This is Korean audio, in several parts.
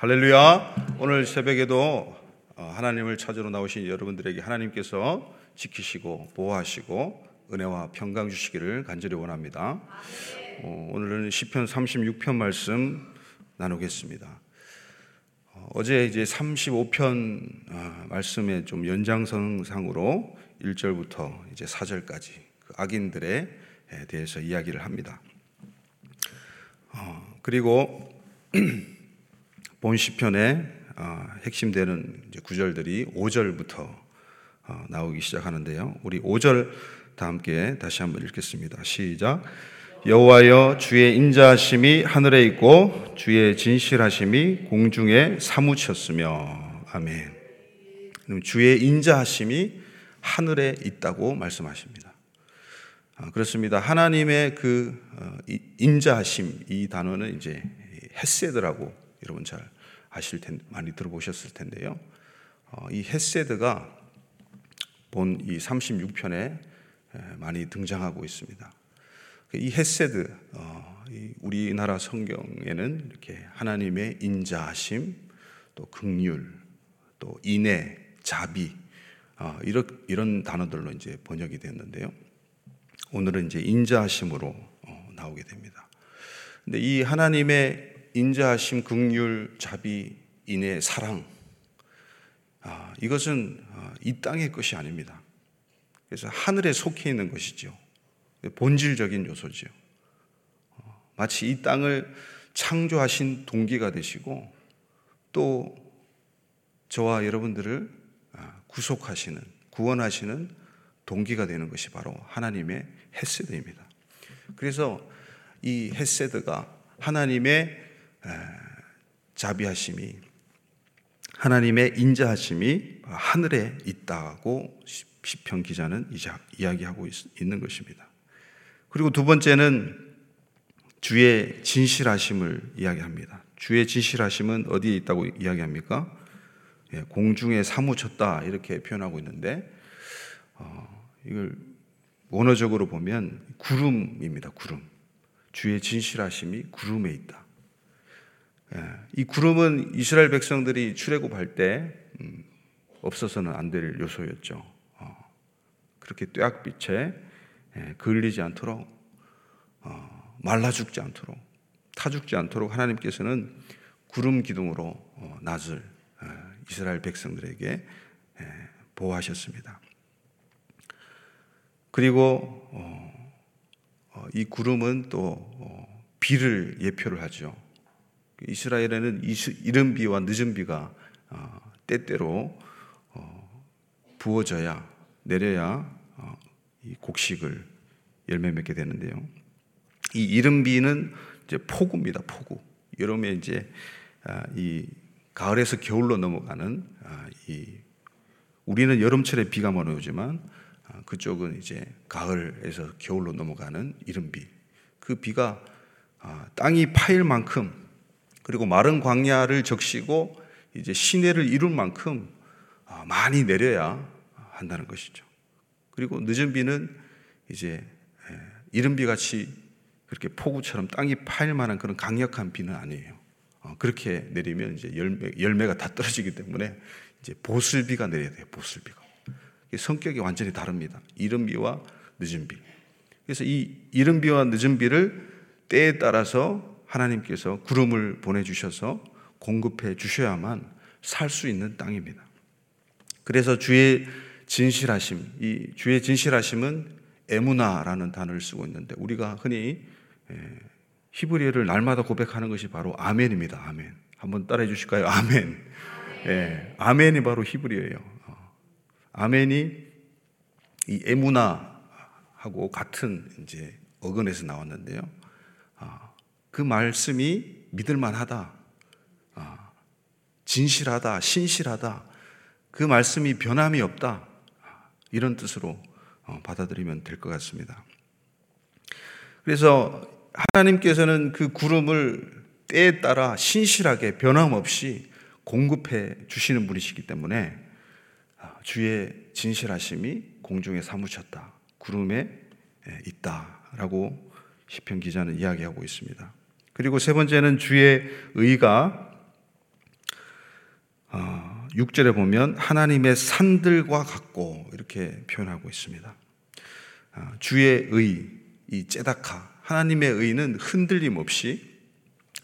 할렐루야. 오늘 새벽에도 어, 하나님을 찾으러 나오신 여러분들에게 하나님께서 지키시고 보호하시고 은혜와 평강 주시기를 간절히 원합니다. 어, 오늘은 시편 36편 말씀 나누겠습니다. 어, 제 이제 35편 아, 말씀의 좀 연장선상으로 1절부터 이제 4절까지 그 악인들에 대해서 이야기를 합니다. 어, 그리고 본 시편의 어, 핵심되는 구절들이 5절부터 어, 나오기 시작하는데요. 우리 5절 다 함께 다시 한번 읽겠습니다. 시작. 여호와여 주의 인자하심이 하늘에 있고 주의 진실하심이 공중에 사무쳤으며 아멘. 주의 인자하심이 하늘에 있다고 말씀하십니다. 아, 그렇습니다. 하나님의 그 인자하심 이 단어는 이제 헤세드라고 여러분 잘 아실 텐 많이 들어보셨을 텐데요. 어, 이 헤세드가 본 이 36편에 많이 등장하고 있습니다. 그이 헤세드 어, 이 우리나라 성경에는 이렇게 하나님의 인자하심, 또 긍휼, 또 인애, 자비 어, 이런 이런 단어들로 이제 번역이 됐는데요. 오늘은 이제 인자하심으로 어, 나오게 됩니다. 근데 이 하나님의 인자하심, 긍휼, 자비, 인애, 사랑. 아, 이것은 아, 이 땅의 것이 아닙니다. 그래서 하늘에 속해 있는 것이죠. 본질적인 요소죠. 어, 마치 이 땅을 창조하신 동기가 되시고 또 저와 여러분들을 아, 구속하시는, 구원하시는 동기가 되는 것이 바로 하나님의 헤세드입니다. 그래서 이 헤세드가 하나님의 자비하심이 하나님의 인자하심이 하늘에 있다고 시편 기자는 이야기하고 있는 것입니다. 그리고 두 번째는 주의 진실하심을 이야기합니다. 주의 진실하심은 어디에 있다고 이야기합니까? 예, 공중에 사무쳤다 이렇게 표현하고 있는데 어, 이걸 원어적으로 보면 구름입니다. 구름. 주의 진실하심이 구름에 있다. 예, 이 구름은 이스라엘 백성들이 출애굽할 때 음, 없어서는 안 될 요소였죠. 어, 그렇게 뙤약빛에 예, 그을리지 않도록 어, 말라 죽지 않도록 타 죽지 않도록 하나님께서는 구름 기둥으로 어, 낮을 이스라엘 백성들에게 보호하셨습니다. 그리고 이 구름은 또 비를 예표를 하죠. 이스라엘에는 이른 비와 늦은 비가 어, 때때로 어, 부어져야 내려야 어, 이 곡식을 열매 맺게 되는데요. 이 이른 비는 이제 폭우입니다. 폭우. 여름에 이제 아, 이 가을에서 겨울로 넘어가는 아, 이 우리는 여름철에 비가 많이 오지만 아, 그쪽은 이제 가을에서 겨울로 넘어가는 이른 비. 그 비가 땅이 파일 만큼 그리고 마른 광야를 적시고 이제 시내를 이룰 만큼 아, 많이 내려야 한다는 것이죠. 그리고 늦은 비는 이제 이른 비 같이 그렇게 폭우처럼 땅이 파일 만한 그런 강력한 비는 아니에요. 어, 그렇게 내리면 이제 열매, 열매가 다 떨어지기 때문에 이제 보슬비가 내려야 돼요. 보슬비가. 성격이 완전히 다릅니다. 이른 비와 늦은 비. 그래서 이 이른 비와 늦은 비를 때에 따라서 하나님께서 구름을 보내주셔서 공급해 주셔야만 살 수 있는 땅입니다. 그래서 주의 진실하심, 이 주의 진실하심은 에무나라는 단어를 쓰고 있는데 우리가 흔히 히브리어를 날마다 고백하는 것이 바로 아멘입니다. 아멘. 한번 따라해 주실까요? 아멘. 예, 아멘이 바로 히브리어예요. 어, 아멘이 이 에무나하고 같은 이제 어근에서 나왔는데요. 그 말씀이 믿을만하다, 아, 진실하다, 신실하다, 그 말씀이 변함이 없다, 이런 뜻으로 어, 받아들이면 될 것 같습니다. 그래서 하나님께서는 그 구름을 때에 따라 신실하게 변함없이 공급해 주시는 분이시기 때문에 아, 주의 진실하심이 공중에 사무쳤다. 구름에 있다라고 시편 기자는 이야기하고 있습니다. 그리고 세 번째는 주의 의가 6절에 보면 하나님의 산들과 같고 이렇게 표현하고 있습니다. 아, 주의 의, 이 제다카, 하나님의 의는 흔들림 없이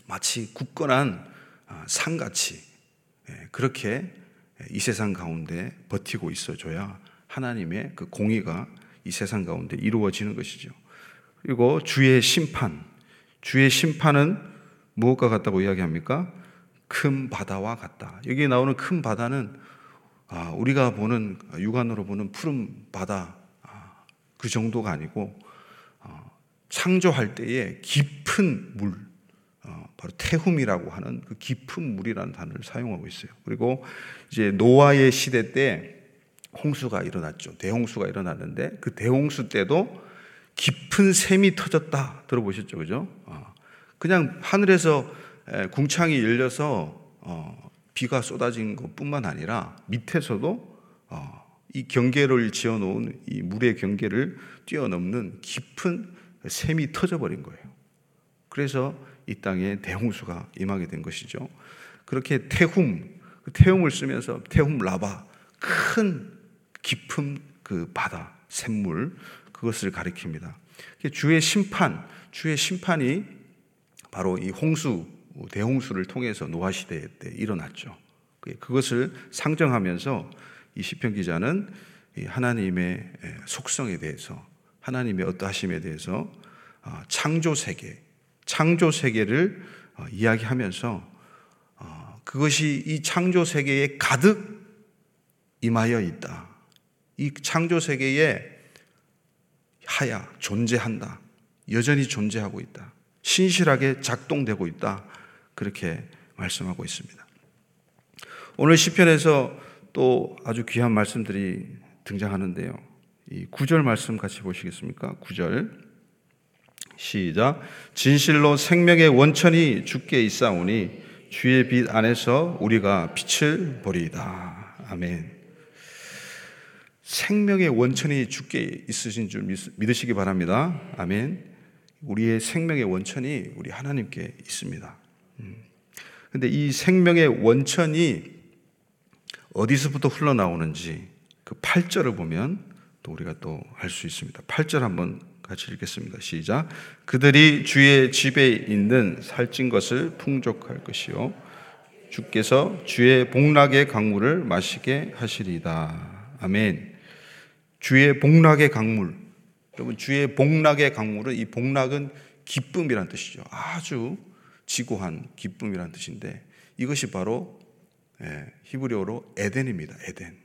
마치 굳건한 아, 산같이 예, 그렇게 이 세상 가운데 버티고 있어줘야 하나님의 그 공의가 이 세상 가운데 이루어지는 것이죠. 그리고 주의 심판, 주의 심판은 무엇과 같다고 이야기합니까? 큰 바다와 같다. 여기 나오는 큰 바다는 아, 우리가 보는 육안으로 보는 푸른 바다 아, 그 정도가 아니고 어, 창조할 때에 깊은 물, 어, 바로 태훔이라고 하는 그 깊은 물이라는 단어를 사용하고 있어요. 그리고 이제 노아의 시대 때 홍수가 일어났죠. 대홍수가 일어났는데 그 대홍수 때도 깊은 샘이 터졌다 들어보셨죠, 그죠? 어, 그냥 하늘에서 궁창이 열려서 어, 비가 쏟아진 것뿐만 아니라 밑에서도 어, 이 경계를 지어놓은 이 물의 경계를 뛰어넘는 깊은 샘이 터져버린 거예요. 그래서 이 땅에 대홍수가 임하게 된 것이죠. 그렇게 태훔, 그 태움을 쓰면서 태훔 라바, 큰 깊은 그 바다, 샘물, 그것을 가리킵니다. 주의 심판, 주의 심판이 바로 이 홍수, 대홍수를 통해서 노아 시대 때 일어났죠. 그것을 상정하면서 이 시편 기자는 하나님의 속성에 대해서, 하나님의 어떠하심에 대해서 어, 창조 세계, 창조 세계를 어, 이야기하면서 어, 그것이 이 창조 세계에 가득 임하여 있다. 이 창조 세계에 하야 존재한다. 여전히 존재하고 있다. 신실하게 작동되고 있다. 그렇게 말씀하고 있습니다. 오늘 시편에서 또 아주 귀한 말씀들이 등장하는데요. 이 9절 말씀 같이 보시겠습니까? 9절. 시작. 진실로 생명의 원천이 주께 있사오니 주의 빛 안에서 우리가 빛을 보리이다. 아멘. 생명의 원천이 주께 있으신 줄 믿으시기 바랍니다. 아멘. 우리의 생명의 원천이 우리 하나님께 있습니다. 음. 근데 이 생명의 원천이 어디서부터 흘러나오는지 그 8절을 보면 또 우리가 또 알 수 있습니다. 8절 한번 같이 읽겠습니다. 시작. 그들이 주의 집에 있는 살찐 것을 풍족할 것이요. 주께서 주의 복락의 강물을 마시게 하시리다. 아멘. 주의 복락의 강물. 여러분, 주의 복락의 강물은 이 복락은 기쁨이란 뜻이죠. 아주 지고한 기쁨이란 뜻인데 이것이 바로 예, 히브리어로 에덴입니다. 에덴.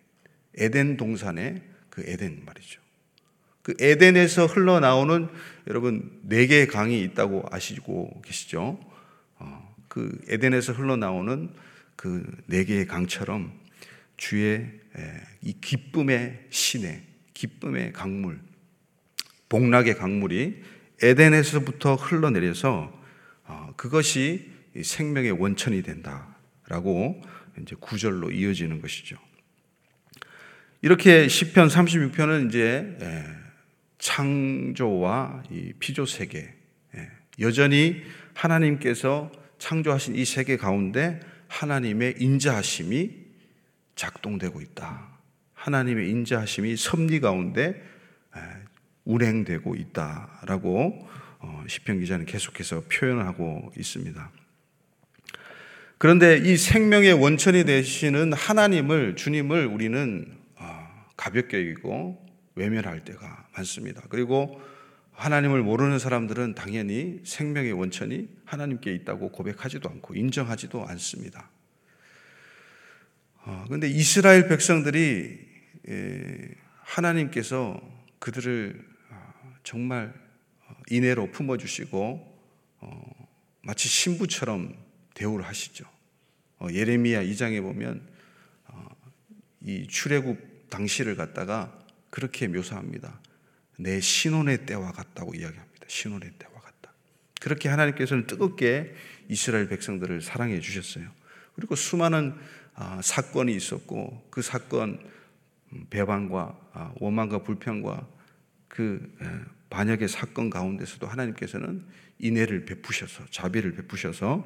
에덴 동산의 그 에덴 말이죠. 그 에덴에서 흘러나오는 여러분 네 개의 강이 있다고 아시고 계시죠? 어, 그 에덴에서 흘러나오는 그 네 개의 강처럼 주의 이 기쁨의 시내, 기쁨의 강물, 복락의 강물이 에덴에서부터 흘러내려서 어, 그것이 생명의 원천이 된다라고 이제 구절로 이어지는 것이죠. 이렇게 시편 36편은 이제 창조와 이 피조 세계 예, 여전히 하나님께서 창조하신 이 세계 가운데 하나님의 인자하심이 작동되고 있다. 하나님의 인자하심이 섭리 가운데 예, 운행되고 있다라고 어, 시편 기자는 계속해서 표현을 하고 있습니다. 그런데 이 생명의 원천이 되시는 하나님을 주님을 우리는 어, 가볍게 여기고 외면할 때가 많습니다. 그리고 하나님을 모르는 사람들은 당연히 생명의 원천이 하나님께 있다고 고백하지도 않고 인정하지도 않습니다. 그런데 어, 이스라엘 백성들이 하나님께서 그들을 어, 정말 어, 인애로 품어주시고 마치 신부처럼 대우를 하시죠. 예레미야 2장에 보면 이 출애굽 당시를 갖다가 그렇게 묘사합니다. 내 신혼의 때와 같다고 이야기합니다. 신혼의 때와 같다. 그렇게 하나님께서는 뜨겁게 이스라엘 백성들을 사랑해 주셨어요. 그리고 수많은 아, 사건이 있었고 그 사건 음, 배반과 아, 원망과 불평과 그 반역의 사건 가운데서도 하나님께서는 인애를 베푸셔서 자비를 베푸셔서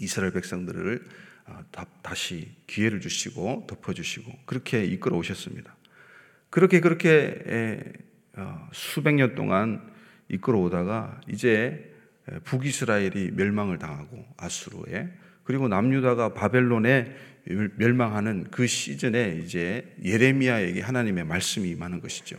이스라엘 백성들을 어, 다시 기회를 주시고 덮어주시고 그렇게 이끌어 오셨습니다. 그렇게 그렇게 어, 수백 년 동안 이끌어 오다가 이제 북이스라엘이 멸망을 당하고 아수르에 그리고 남유다가 바벨론에 멸망하는 그 시즌에 이제 예레미야에게 하나님의 말씀이 임하는 것이죠.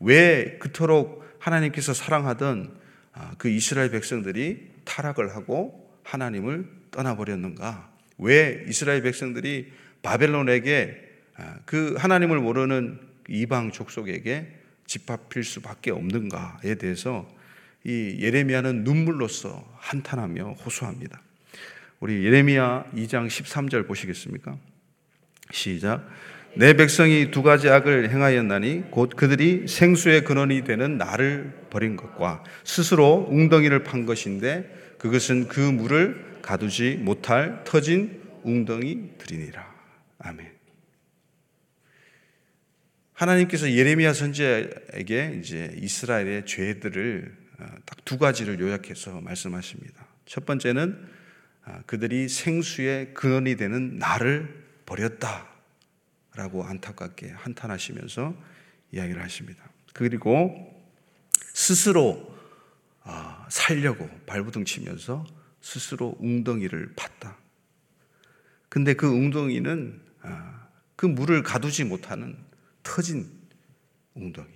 왜 그토록 하나님께서 사랑하던 아, 그 이스라엘 백성들이 타락을 하고 하나님을 떠나버렸는가? 왜 이스라엘 백성들이 바벨론에게 아, 그 하나님을 모르는 이방 족속에게 집합힐 수밖에 없는가에 대해서 이 예레미야는 눈물로써 한탄하며 호소합니다. 우리 예레미야 2장 13절 보시겠습니까? 시작. 내 백성이 두 가지 악을 행하였나니 곧 그들이 생수의 근원이 되는 나를 버린 것과 스스로 웅덩이를 판 것인데 그것은 그 물을 가두지 못할 터진 웅덩이들이니라. 아멘. 하나님께서 예레미야 선지자에게 이제 이스라엘의 죄들을 어, 딱두 가지를 요약해서 말씀하십니다. 첫 번째는 아, 그들이 생수의 근원이 되는 나를 버렸다라고 안타깝게 한탄하시면서 이야기를 하십니다. 그리고 스스로 아, 살려고 발부둥 치면서 스스로 웅덩이를 팠다. 근데 그 웅덩이는 아, 그 물을 가두지 못하는 터진 웅덩이,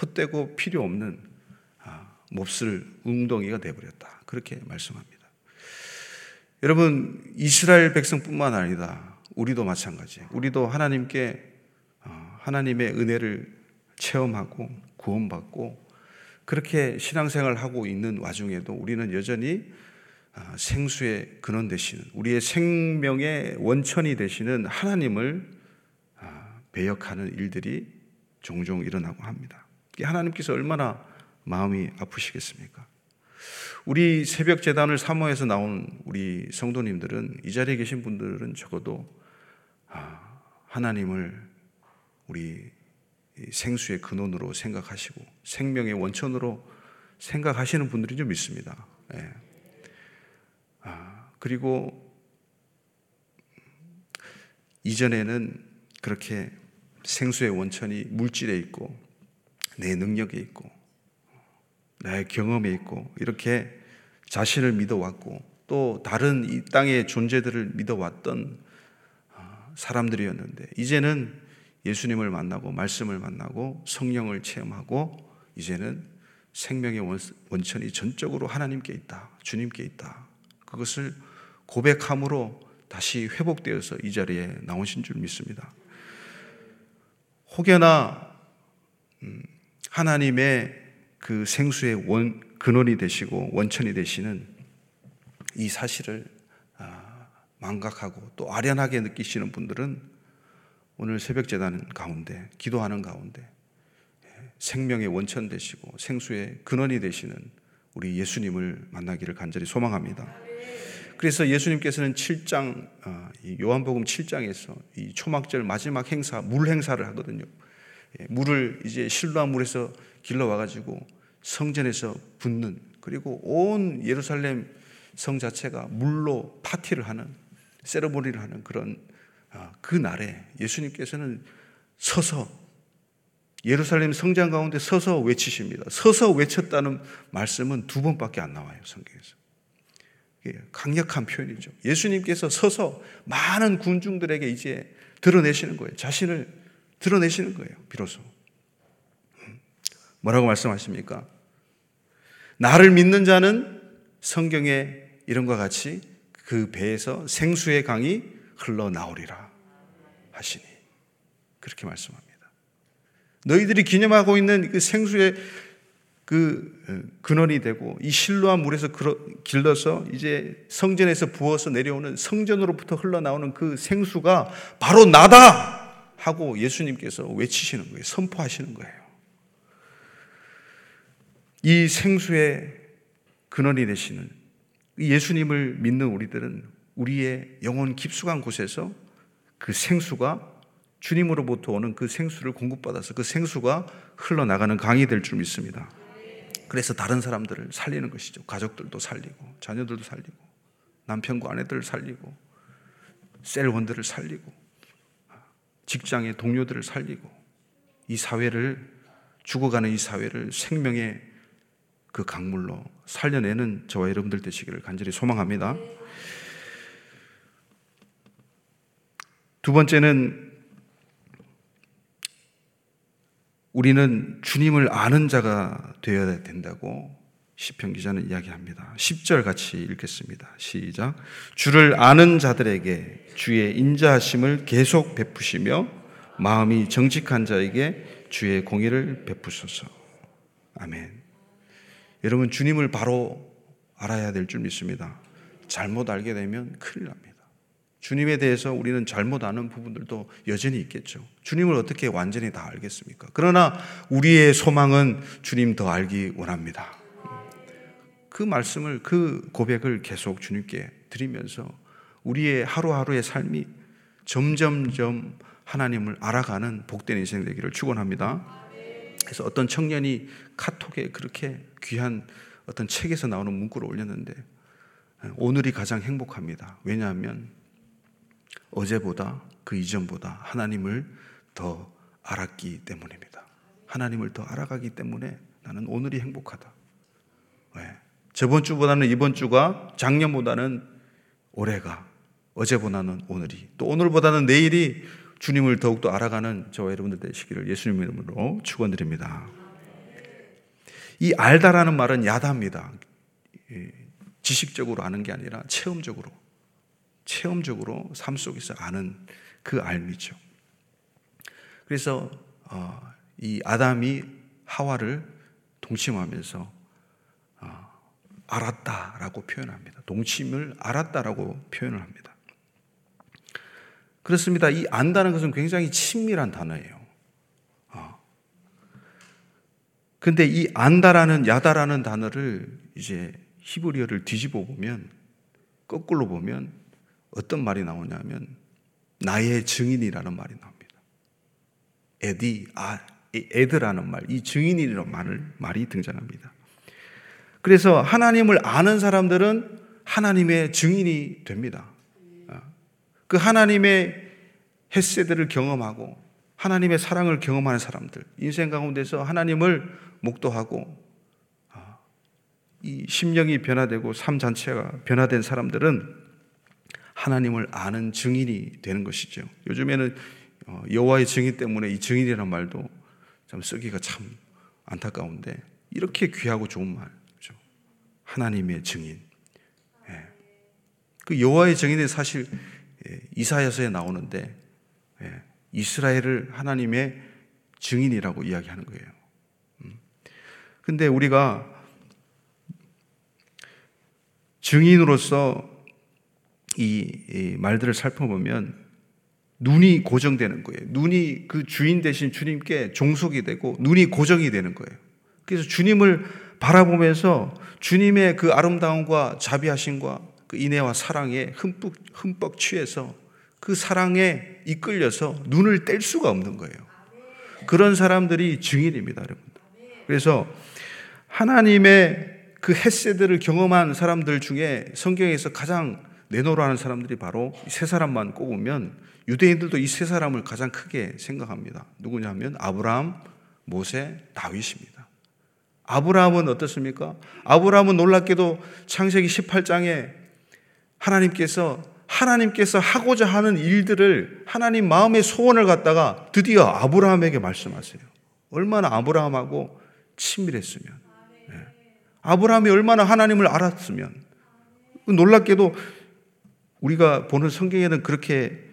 헛되고 필요 없는 몹쓸 웅덩이가 되어버렸다. 그렇게 말씀합니다. 여러분, 이스라엘 백성뿐만 아니다. 우리도 마찬가지. 우리도 하나님께 어, 하나님의 은혜를 체험하고 구원받고 그렇게 신앙생활을 하고 있는 와중에도 우리는 여전히 어, 생수의 근원 되시는 우리의 생명의 원천이 되시는 하나님을 어, 배역하는 일들이 종종 일어나고 합니다. 하나님께서 얼마나 마음이 아프시겠습니까? 우리 새벽 재단을 사모해서 나온 우리 성도님들은 이 자리에 계신 분들은 적어도 아, 하나님을 우리 생수의 근원으로 생각하시고 생명의 원천으로 생각하시는 분들이 좀 있습니다. 예. 아, 그리고 이전에는 그렇게 생수의 원천이 물질에 있고 내 능력에 있고 나의 경험에 있고 이렇게 자신을 믿어왔고 또 다른 이 땅의 존재들을 믿어왔던 아, 사람들이었는데 이제는 예수님을 만나고 말씀을 만나고 성령을 체험하고 이제는 생명의 원천이 전적으로 하나님께 있다. 주님께 있다. 그것을 고백함으로 다시 회복되어서 이 자리에 나오신 줄 믿습니다. 혹여나 음, 하나님의 그 생수의 원, 근원이 되시고 원천이 되시는 이 사실을 아, 망각하고 또 아련하게 느끼시는 분들은 오늘 새벽 재단 가운데 기도하는 가운데 예, 생명의 원천 되시고 생수의 근원이 되시는 우리 예수님을 만나기를 간절히 소망합니다. 그래서 예수님께서는 7장 아, 요한복음 7장에서 이 초막절 마지막 행사 물 행사를 하거든요. 예, 물을 이제 실로한 물에서 길러 와 가지고 성전에서 붓는 그리고 온 예루살렘 성 자체가 물로 파티를 하는 세레모니를 하는 그런 아, 그 날에 예수님께서는 서서 예루살렘 성장 가운데 서서 외치십니다. 서서 외쳤다는 말씀은 두 번밖에 안 나와요, 성경에서. 강력한 표현이죠. 예수님께서 서서 많은 군중들에게 이제 드러내시는 거예요. 자신을 드러내시는 거예요, 비로소. 음. 뭐라고 말씀하십니까? 나를 믿는 자는 성경에 이런과 같이 그 배에서 생수의 강이 흘러나오리라 하시니 그렇게 말씀합니다. 너희들이 기념하고 있는 그 생수의 그 어, 근원이 되고 이 실로한 물에서 길러서 이제 성전에서 부어서 내려오는 성전으로부터 흘러나오는 그 생수가 바로 나다 하고 예수님께서 외치시는 거예요. 선포하시는 거예요. 이 생수의 근원이 되시는 예수님을 믿는 우리들은 우리의 영혼 깊숙한 곳에서 그 생수가 주님으로부터 오는 그 생수를 공급받아서 그 생수가 흘러나가는 강이 될 줄 믿습니다. 그래서 다른 사람들을 살리는 것이죠. 가족들도 살리고, 자녀들도 살리고, 남편과 아내들을 살리고, 셀원들을 살리고 직장의 동료들을 살리고 이 사회를 죽어가는 이 사회를 생명의 그 강물로 살려내는 저와 여러분들 되시기를 간절히 소망합니다. 두 번째는 우리는 주님을 아는 자가 되어야 된다고 시편 기자는 이야기합니다. 10절 같이 읽겠습니다. 시작. 주를 아는 자들에게 주의 인자하심을 계속 베푸시며 마음이 정직한 자에게 주의 공의를 베푸소서. 아멘. 여러분 주님을 바로 알아야 될 줄 믿습니다. 잘못 알게 되면 큰일 납니다. 주님에 대해서 우리는 잘못 아는 부분들도 여전히 있겠죠. 주님을 어떻게 완전히 다 알겠습니까? 그러나 우리의 소망은 주님 더 알기 원합니다. 그 말씀을, 그 고백을 계속 주님께 드리면서 우리의 하루하루의 삶이 점점점 하나님을 알아가는 복된 인생 되기를 축원합니다. 그래서 어떤 청년이 카톡에 그렇게 귀한 어떤 책에서 나오는 문구를 올렸는데 오늘이 가장 행복합니다. 왜냐하면 어제보다 그 이전보다 하나님을 더 알았기 때문입니다. 하나님을 더 알아가기 때문에 나는 오늘이 행복하다. 왜? 저번 주보다는 이번 주가 작년보다는 올해가 어제보다는 오늘이 또 오늘보다는 내일이 주님을 더욱더 알아가는 저와 여러분들 되시기를 예수님 이름으로 축원드립니다. 이 알다라는 말은 야다입니다. 지식적으로 아는 게 아니라 체험적으로 체험적으로 삶 속에서 아는 그 알미죠. 그래서 어, 이 아담이 하와를 동침하면서 어, 알았다라고 표현합니다. 동침을 알았다라고 표현을 합니다. 그렇습니다. 이 안다는 것은 굉장히 친밀한 단어예요. 어. 근데 이 안다라는 야다라는 단어를 이제 히브리어를 뒤집어 보면 거꾸로 보면 어떤 말이 나오냐면 나의 증인이라는 말이 나옵니다. 에디, 아, 에드라는 말, 이 증인이라는 말을, 말이 등장합니다. 그래서 하나님을 아는 사람들은 하나님의 증인이 됩니다. 아, 그 하나님의 햇세들을 경험하고 하나님의 사랑을 경험하는 사람들, 인생 가운데서 하나님을 목도하고 아, 이 심령이 변화되고 삶 자체가 변화된 사람들은 하나님을 아는 증인이 되는 것이죠. 요즘에는 어, 여호와의 증인 때문에 이 증인이라는 말도 참 쓰기가 참 안타까운데 이렇게 귀하고 좋은 말이죠. 하나님의 증인. 예. 그 여호와의 증인은 사실 예, 이사야서에 나오는데 예, 이스라엘을 하나님의 증인이라고 이야기하는 거예요. 음. 근데 우리가 증인으로서 이, 이 말들을 살펴보면 눈이 고정되는 거예요. 눈이 그 주인 대신 주님께 종속이 되고 눈이 고정이 되는 거예요. 그래서 주님을 바라보면서 주님의 그 아름다움과 자비하심과 그 인애와 사랑에 흠뻑, 흠뻑 취해서 그 사랑에 이끌려서 눈을 뗄 수가 없는 거예요. 그런 사람들이 증인입니다, 여러분. 그래서 하나님의 그 햇세들을 경험한 사람들 중에 성경에서 가장 내노라는 사람들이 바로 세 사람만 꼽으면 유대인들도 이 세 사람을 가장 크게 생각합니다. 누구냐면 아브라함, 모세, 다윗입니다. 아브라함은 어떻습니까? 아브라함은 놀랍게도 창세기 18장에 하나님께서 하나님께서 하고자 하는 일들을 하나님 마음의 소원을 갖다가 드디어 아브라함에게 말씀하세요. 얼마나 아브라함하고 친밀했으면. 네. 아브라함이 얼마나 하나님을 알았으면. 놀랍게도 우리가 보는 성경에는 그렇게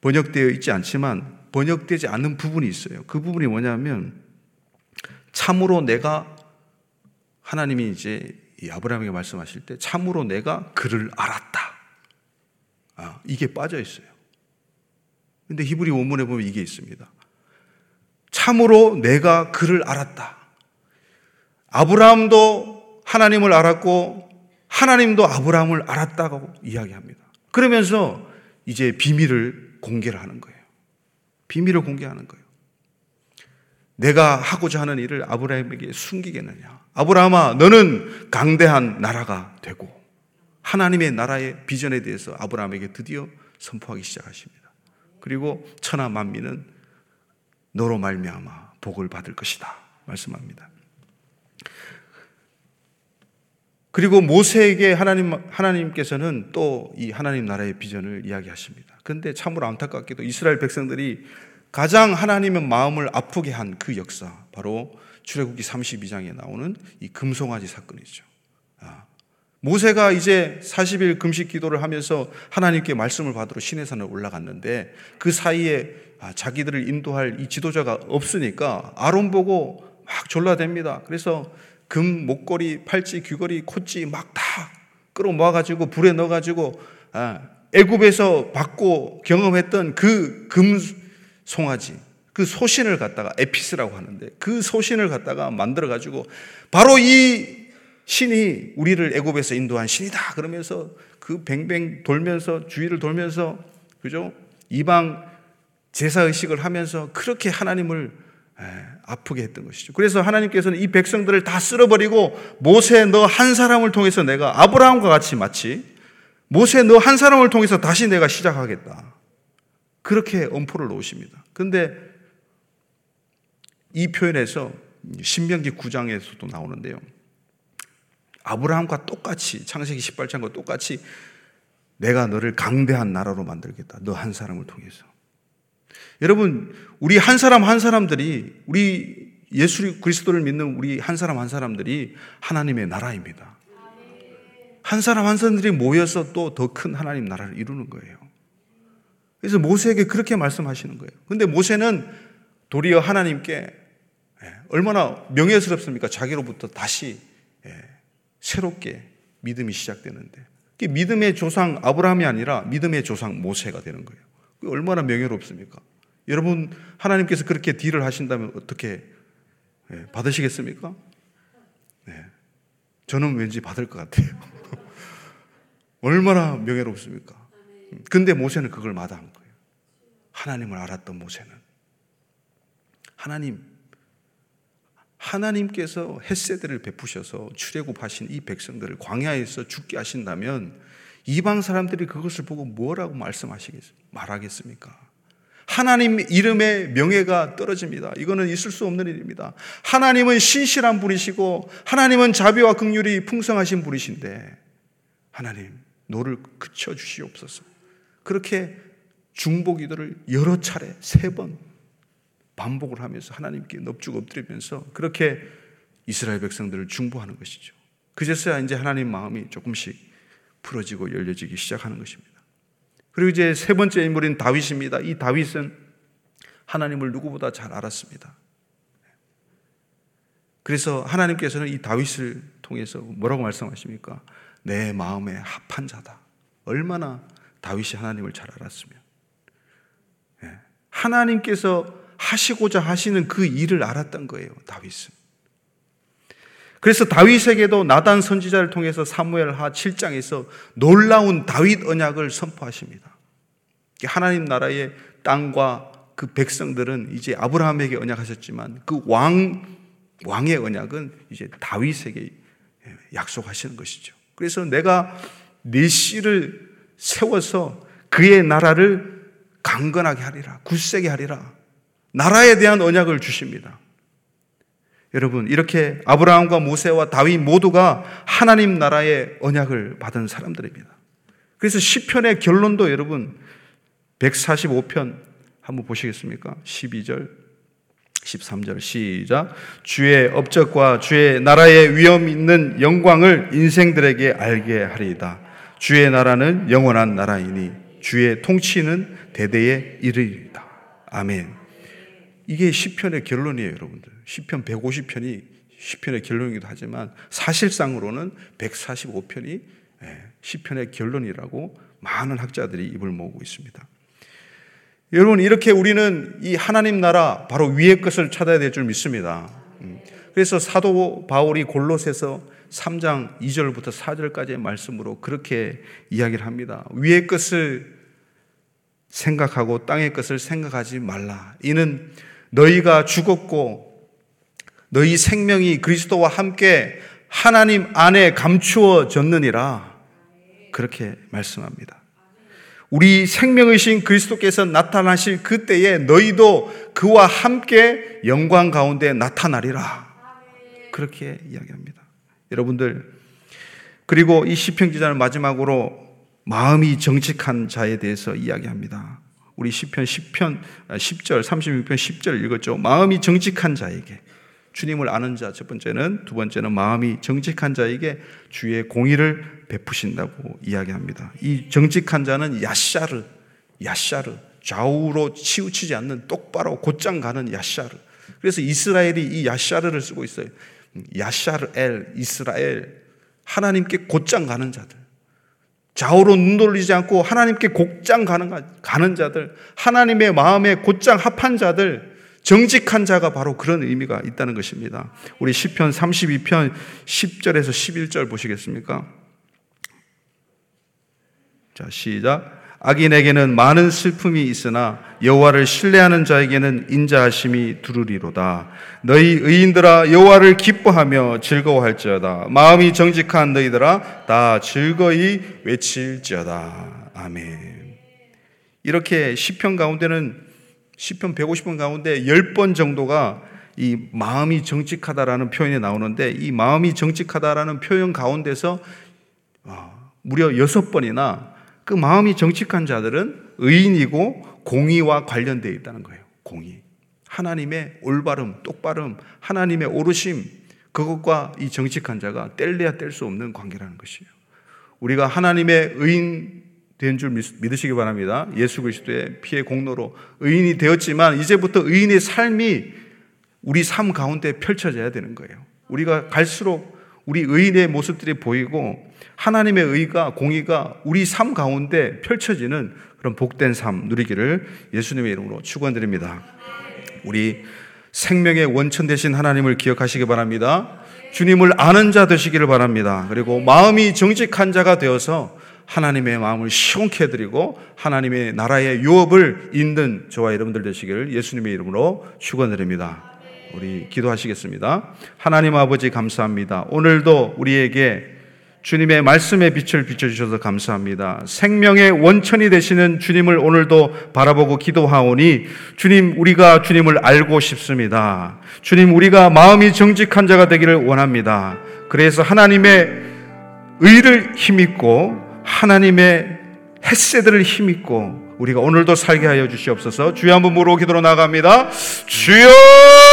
번역되어 있지 않지만 번역되지 않는 부분이 있어요. 그 부분이 뭐냐면 참으로 내가 하나님이 이제 아브라함에게 말씀하실 때 참으로 내가 그를 알았다. 아, 이게 빠져 있어요. 근데 히브리 원문에 보면 이게 있습니다. 참으로 내가 그를 알았다. 아브라함도 하나님을 알았고 하나님도 아브라함을 알았다고 이야기합니다. 그러면서 이제 비밀을 공개를 하는 거예요. 비밀을 공개하는 거예요. 내가 하고자 하는 일을 아브라함에게 숨기겠느냐? 아브라함아, 너는 강대한 나라가 되고, 하나님의 나라의 비전에 대해서 아브라함에게 드디어 선포하기 시작하십니다. 그리고 천하 만민은 너로 말미암아 복을 받을 것이다 말씀합니다. 그리고 모세에게 하나님 하나님께서는 또 이 하나님 나라의 비전을 이야기하십니다. 그런데 참으로 안타깝게도 이스라엘 백성들이 가장 하나님의 마음을 아프게 한 그 역사 바로 출애굽기 32장에 나오는 이 금송아지 사건이죠. 아, 모세가 이제 40일 금식 기도를 하면서 하나님께 말씀을 받으러 시내 산을 올라갔는데 그 사이에 아, 자기들을 인도할 이 지도자가 없으니까 아론 보고 막 졸라댑니다. 그래서 금 목걸이, 팔찌, 귀걸이, 콧찌 막 다 끌어 모아가지고 불에 넣어가지고 아, 애굽에서 받고 경험했던 그 금 송아지, 그 소신을 갖다가 에피스라고 하는데 그 소신을 갖다가 만들어 가지고 바로 이 신이 우리를 애굽에서 인도한 신이다 그러면서 그 뱅뱅 돌면서 주위를 돌면서 그죠? 이방 제사 의식을 하면서 그렇게 하나님을 아프게 했던 것이죠. 그래서 하나님께서는 이 백성들을 다 쓸어버리고 모세 너 한 사람을 통해서 내가 아브라함과 같이 마치 모세 너 한 사람을 통해서 다시 내가 시작하겠다. 그렇게 엄포를 놓으십니다. 그런데 이 표현에서 신명기 9장에서도 나오는데요. 아브라함과 똑같이 창세기 18장과 똑같이 내가 너를 강대한 나라로 만들겠다. 너 한 사람을 통해서. 여러분, 우리 한 사람 한 사람들이 우리 예수 그리스도를 믿는 우리 한 사람 한 사람들이 하나님의 나라입니다. 한 사람 한 사람들이 모여서 또 더 큰 하나님 나라를 이루는 거예요. 그래서 모세에게 그렇게 말씀하시는 거예요. 근데 모세는 도리어 하나님께 예, 얼마나 명예스럽습니까? 자기로부터 다시 예, 새롭게 믿음이 시작되는데 믿음의 조상 아브라함이 아니라 믿음의 조상 모세가 되는 거예요. 얼마나 명예롭습니까? 여러분 하나님께서 그렇게 딜을 하신다면 어떻게 예, 받으시겠습니까? 네. 저는 왠지 받을 것 같아요. 얼마나 명예롭습니까? 근데 모세는 그걸 마다한 거예요. 하나님을 알았던 모세는 하나님 하나님께서 햇세대를 베푸셔서 출애굽하신 이 백성들을 광야에서 죽게 하신다면 이방 사람들이 그것을 보고 뭐라고 말씀하시겠 말하겠습니까? 하나님 이름의 명예가 떨어집니다. 이거는 있을 수 없는 일입니다. 하나님은 신실한 분이시고 하나님은 자비와 긍휼이 풍성하신 분이신데 하나님 노를 그쳐 주시옵소서. 그렇게 중보기도를 여러 차례 세 번 반복을 하면서 하나님께 넙죽 엎드리면서 그렇게 이스라엘 백성들을 중보하는 것이죠. 그제서야 이제 하나님 마음이 조금씩 풀어지고 열려지기 시작하는 것입니다. 그리고 이제 세 번째 인물인 다윗입니다. 이 다윗은 하나님을 누구보다 잘 알았습니다. 그래서 하나님께서는 이 다윗을 통해서 뭐라고 말씀하십니까? 내 마음에 합한 자다. 얼마나 다윗이 하나님을 잘 알았으면. 예. 하나님께서 하시고자 하시는 그 일을 알았던 거예요, 다윗은. 그래서 다윗에게도 나단 선지자를 통해서 사무엘하 7장에서 놀라운 다윗 언약을 선포하십니다. 하나님 나라의 땅과 그 백성들은 이제 아브라함에게 언약하셨지만 그 왕, 왕의 언약은 이제 다윗에게 약속하시는 것이죠. 그래서 내가 네 씨를 세워서 그의 나라를 강건하게 하리라, 굳세게 하리라. 나라에 대한 언약을 주십니다. 여러분, 이렇게 아브라함과 모세와 다윗 모두가 하나님 나라의 언약을 받은 사람들입니다. 그래서 시편의 결론도 여러분 145편 한번 보시겠습니까? 12절 13절 시작 주의 업적과 주의 나라의 위엄 있는 영광을 인생들에게 알게 하리이다. 주의 나라는 영원한 나라이니 주의 통치는 대대에 이르리이다. 아멘. 이게 시편의 결론이에요, 여러분들. 시편 150편이 시편의 결론이기도 하지만 사실상으로는 145편이 예, 시편의 결론이라고 많은 학자들이 입을 모으고 있습니다. 여러분 이렇게 우리는 이 하나님 나라 바로 위의 것을 찾아야 될 줄 믿습니다. 음. 그래서 사도 바울이 골로새서 3장 2절부터 4절까지의 말씀으로 그렇게 이야기를 합니다. 위의 것을 생각하고 땅의 것을 생각하지 말라. 이는 너희가 죽었고 너희 생명이 그리스도와 함께 하나님 안에 감추어졌느니라. 그렇게 말씀합니다. 우리 생명의신 그리스도께서 나타나실 그때에 너희도 그와 함께 영광 가운데 나타나리라. 그렇게 이야기합니다. 여러분들 그리고 이 시편 기자는 마지막으로 마음이 정직한 자에 대해서 이야기합니다. 우리 시편 10편 10절 36편 10절 읽었죠. 마음이 정직한 자에게 주님을 아는 자 첫 번째는 두 번째는 마음이 정직한 자에게 주의 공의를 베푸신다고 이야기합니다. 이 정직한 자는 야샤르 야샤르 좌우로 치우치지 않는 똑바로 곧장 가는 야샤르. 그래서 이스라엘이 이 야샤르를 쓰고 있어요. 야샤르 엘 이스라엘 하나님께 곧장 가는 자들. 좌우로 눈 돌리지 않고 하나님께 곧장 가는, 가는 자들, 하나님의 마음에 곧장 합한 자들, 정직한 자가 바로 그런 의미가 있다는 것입니다. 우리 10편 32편 10절에서 11절 보시겠습니까? 자, 시작. 악인에게는 많은 슬픔이 있으나 여호와를 신뢰하는 자에게는 인자하심이 두루리로다. 너희 의인들아 여호와를 기뻐하며 즐거워할지어다. 마음이 정직한 너희들아 다 즐거이 외칠지어다. 아멘. 이렇게 시편 가운데는 시편 150편 가운데 10번 정도가 이 마음이 정직하다라는 표현이 나오는데 이 마음이 정직하다라는 표현 가운데서 어, 무려 6번이나 그 마음이 정직한 자들은 의인이고 공의와 관련되어 있다는 거예요. 공의. 하나님의 올바름, 똑바름, 하나님의 오르심, 그것과 이 정직한 자가 뗄래야 뗄 수 없는 관계라는 것이에요. 우리가 하나님의 의인 된 줄 믿으시기 바랍니다. 예수 그리스도의 피의 공로로 의인이 되었지만 이제부터 의인의 삶이 우리 삶 가운데 펼쳐져야 되는 거예요. 우리가 갈수록 우리 의인의 모습들이 보이고 하나님의 의가 공의가 우리 삶 가운데 펼쳐지는 그런 복된 삶 누리기를 예수님의 이름으로 축원드립니다. 우리 생명의 원천 되신 하나님을 기억하시기 바랍니다. 주님을 아는 자 되시기를 바랍니다. 그리고 마음이 정직한 자가 되어서 하나님의 마음을 시원케 해드리고 하나님의 나라의 유업을 잇는 저와 여러분들 되시기를 예수님의 이름으로 축원드립니다. 우리 기도하시겠습니다. 하나님 아버지 감사합니다. 오늘도 우리에게 주님의 말씀의 빛을 비춰주셔서 감사합니다. 생명의 원천이 되시는 주님을 오늘도 바라보고 기도하오니 주님, 우리가 주님을 알고 싶습니다. 주님, 우리가 마음이 정직한 자가 되기를 원합니다. 그래서 하나님의 의를 힘입고 하나님의 햇새들을 힘입고 우리가 오늘도 살게 하여 주시옵소서 주여 한번 모르고 기도로 나갑니다. 주여!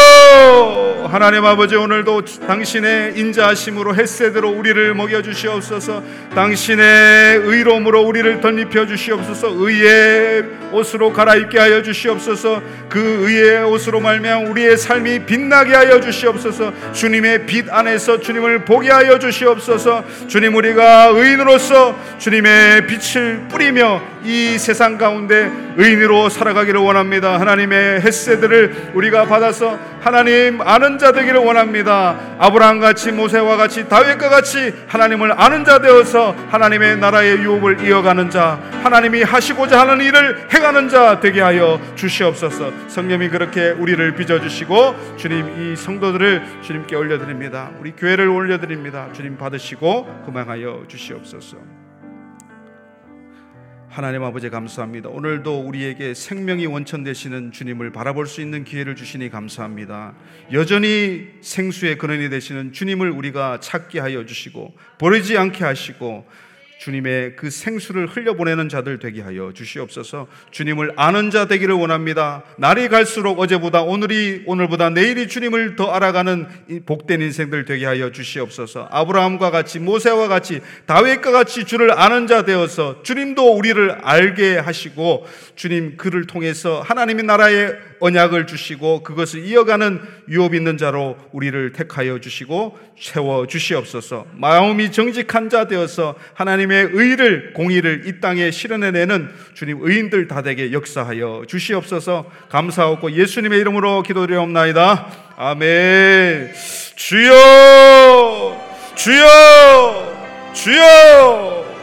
하나님 아버지 오늘도 당신의 인자하심으로 햇새대로 우리를 먹여 주시옵소서. 당신의 의로움으로 우리를 덧입혀 주시옵소서. 의의 옷으로 갈아입게 하여 주시옵소서. 그 의의 옷으로 말미암 우리의 삶이 빛나게 하여 주시옵소서. 주님의 빛 안에서 주님을 보게 하여 주시옵소서. 주님 우리가 의인으로서 주님의 빛을 뿌리며 이 세상 가운데 의인으로 살아가기를 원합니다. 하나님의 햇새들을 우리가 받아서 하나 님 아는 자 되기를 원합니다. 아브라함 같이 모세와 같이 다윗과 같이 하나님을 아는 자 되어서 하나님의 나라의 유업을 이어가는 자, 하나님이 하시고자 하는 일을 행하는 자 되게 하여 주시옵소서. 성령이 그렇게 우리를 빚어 주시고 주님 이 성도들을 주님께 올려드립니다. 우리 교회를 올려드립니다. 주님 받으시고 그만하여 주시옵소서. 하나님 아버지 감사합니다. 오늘도 우리에게 생명이 원천 되시는 주님을 바라볼 수 있는 기회를 주시니 감사합니다. 여전히 생수의 근원이 되시는 주님을 우리가 찾게 하여 주시고 버리지 않게 하시고 주님의 그 생수를 흘려보내는 자들 되게 하여 주시옵소서. 주님을 아는 자 되기를 원합니다. 날이 갈수록 어제보다 오늘이, 오늘보다 내일이 주님을 더 알아가는 복된 인생들 되게 하여 주시옵소서. 아브라함과 같이 모세와 같이 다윗과 같이 주를 아는 자 되어서 주님도 우리를 알게 하시고 주님 그를 통해서 하나님의 나라의 언약을 주시고 그것을 이어가는 유업 있는 자로 우리를 택하여 주시고 채워 주시옵소서. 마음이 정직한 자 되어서 하나님 하나님의 의를 공의를 이 땅에 실현해내는 주님 의인들 다 되게 역사하여 주시옵소서. 감사하고 예수님의 이름으로 기도드리옵나이다. 아멘. 주여! 주여! 주여